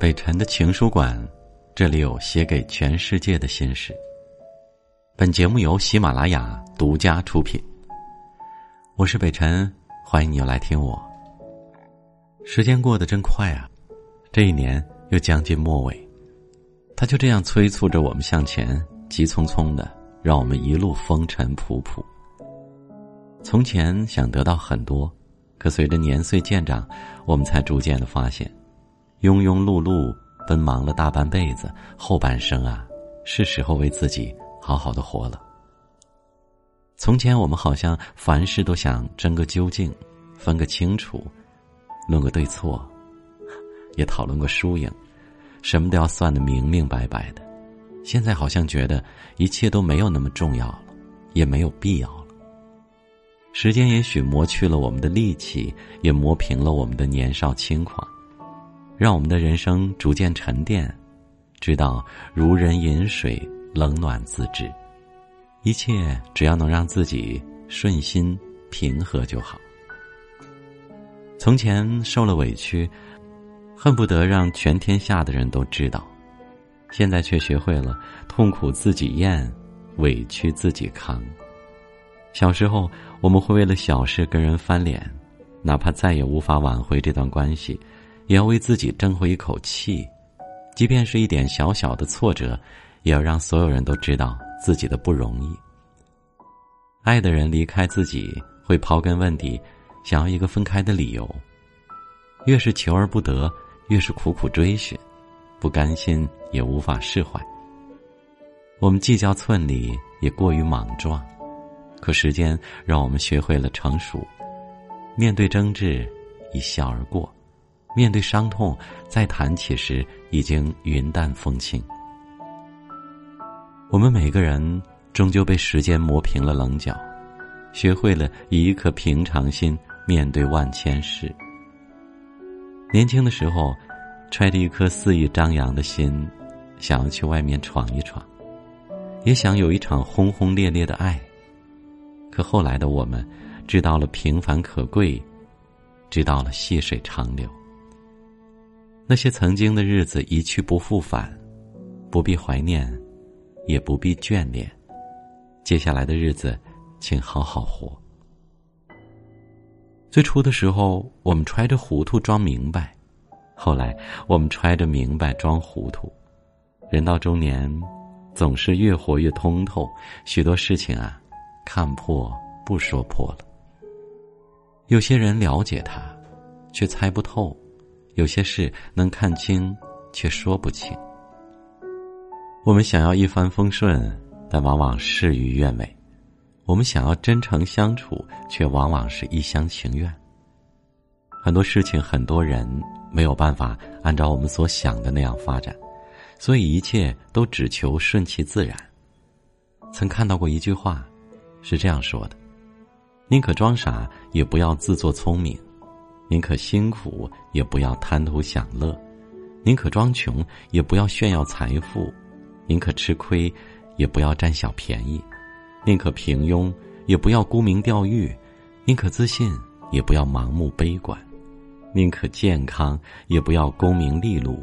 北辰的情书馆，这里有写给全世界的心事。本节目由喜马拉雅独家出品。我是北辰，欢迎你又来听我。时间过得真快啊，这一年又将近末尾，他就这样催促着我们向前，急匆匆的，让我们一路风尘仆仆。从前想得到很多，可随着年岁渐长，我们才逐渐的发现。庸庸碌碌奔忙了大半辈子，后半生啊，是时候为自己好好的活了。从前我们好像凡事都想争个究竟，分个清楚，论个对错，也讨论过输赢，什么都要算得明明白白的。现在好像觉得一切都没有那么重要了，也没有必要了。时间也许磨去了我们的力气，也磨平了我们的年少轻狂。让我们的人生逐渐沉淀，知道如人饮水，冷暖自知。一切只要能让自己顺心平和就好。从前受了委屈，恨不得让全天下的人都知道，现在却学会了痛苦自己咽，委屈自己扛。小时候我们会为了小事跟人翻脸，哪怕再也无法挽回这段关系。也要为自己争回一口气，即便是一点小小的挫折，也要让所有人都知道自己的不容易。爱的人离开自己，会刨根问底，想要一个分开的理由。越是求而不得，越是苦苦追寻，不甘心也无法释怀。我们计较寸里，也过于莽撞，可时间让我们学会了成熟，面对争执，一笑而过。面对伤痛，再谈起时已经云淡风轻。我们每个人终究被时间磨平了棱角，学会了以一颗平常心面对万千事。年轻的时候，揣着一颗肆意张扬的心，想要去外面闯一闯，也想有一场轰轰烈烈的爱。可后来的我们，知道了平凡可贵，知道了细水长流。那些曾经的日子一去不复返，不必怀念，也不必眷恋。接下来的日子，请好好活。最初的时候，我们揣着糊涂装明白；后来，我们揣着明白装糊涂。人到中年，总是越活越通透。许多事情啊，看破不说破了。有些人了解他，却猜不透。有些事能看清，却说不清。我们想要一帆风顺，但往往事与愿违；我们想要真诚相处，却往往是一厢情愿。很多事情，很多人没有办法按照我们所想的那样发展，所以一切都只求顺其自然。曾看到过一句话，是这样说的：“宁可装傻，也不要自作聪明。”宁可辛苦，也不要贪图享乐；宁可装穷，也不要炫耀财富；宁可吃亏，也不要占小便宜；宁可平庸，也不要沽名钓誉；宁可自信，也不要盲目悲观；宁可健康，也不要功名利禄；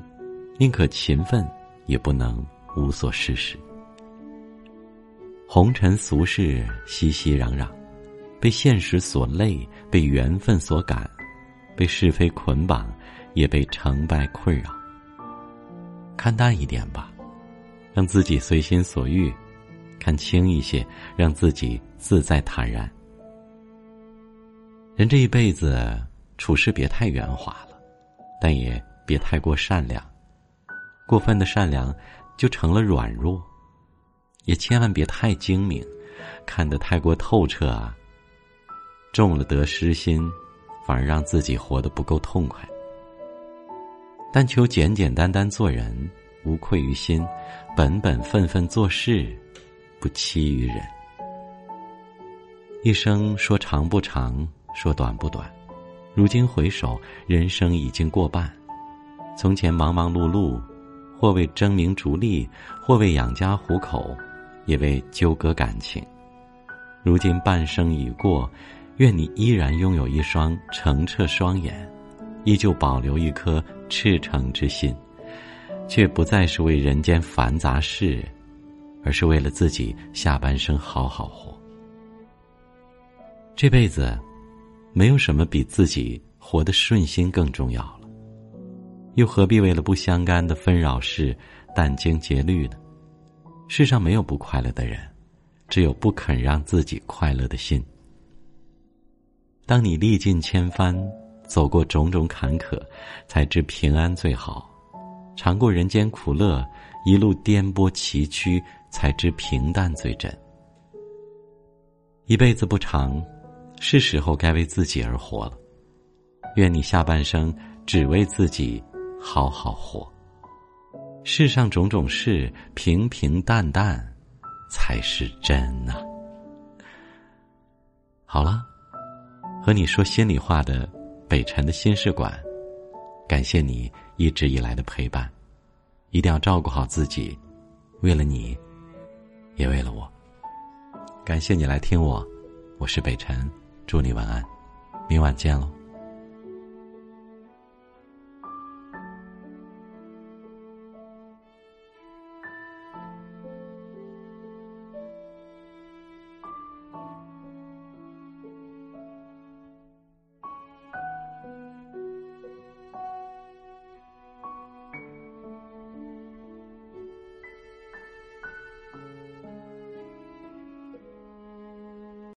宁可勤奋，也不能无所事事。红尘俗世，熙熙攘攘，被现实所累，被缘分所感。被是非捆绑，也被成败困扰。看淡一点吧，让自己随心所欲；看轻一些，让自己自在坦然。人这一辈子处事别太圆滑了，但也别太过善良。过分的善良就成了软弱，也千万别太精明，看得太过透彻啊，中了得失心。反而让自己活得不够痛快。但求简简单单做人，无愧于心；本本分分做事，不欺于人。一生说长不长，说短不短。如今回首，人生已经过半。从前忙忙碌碌，或为争名逐利，或为养家糊口，也为纠葛感情。如今半生已过。愿你依然拥有一双澄澈双眼，依旧保留一颗赤诚之心，却不再是为人间繁杂事，而是为了自己下半生好好活。这辈子，没有什么比自己活得顺心更重要了。又何必为了不相干的纷扰事殚精竭虑呢？世上没有不快乐的人，只有不肯让自己快乐的心。当你历尽千帆，走过种种坎坷，才知平安最好；尝过人间苦乐，一路颠簸崎岖，才知平淡最真。一辈子不长，是时候该为自己而活了。愿你下半生只为自己。好好活。世上种种事，平平淡淡，才是真呐。好了，和你说心里话的北辰的心事馆，感谢你一直以来的陪伴，一定要照顾好自己，为了你，也为了我。感谢你来听我，我是北辰，祝你晚安，明晚见喽。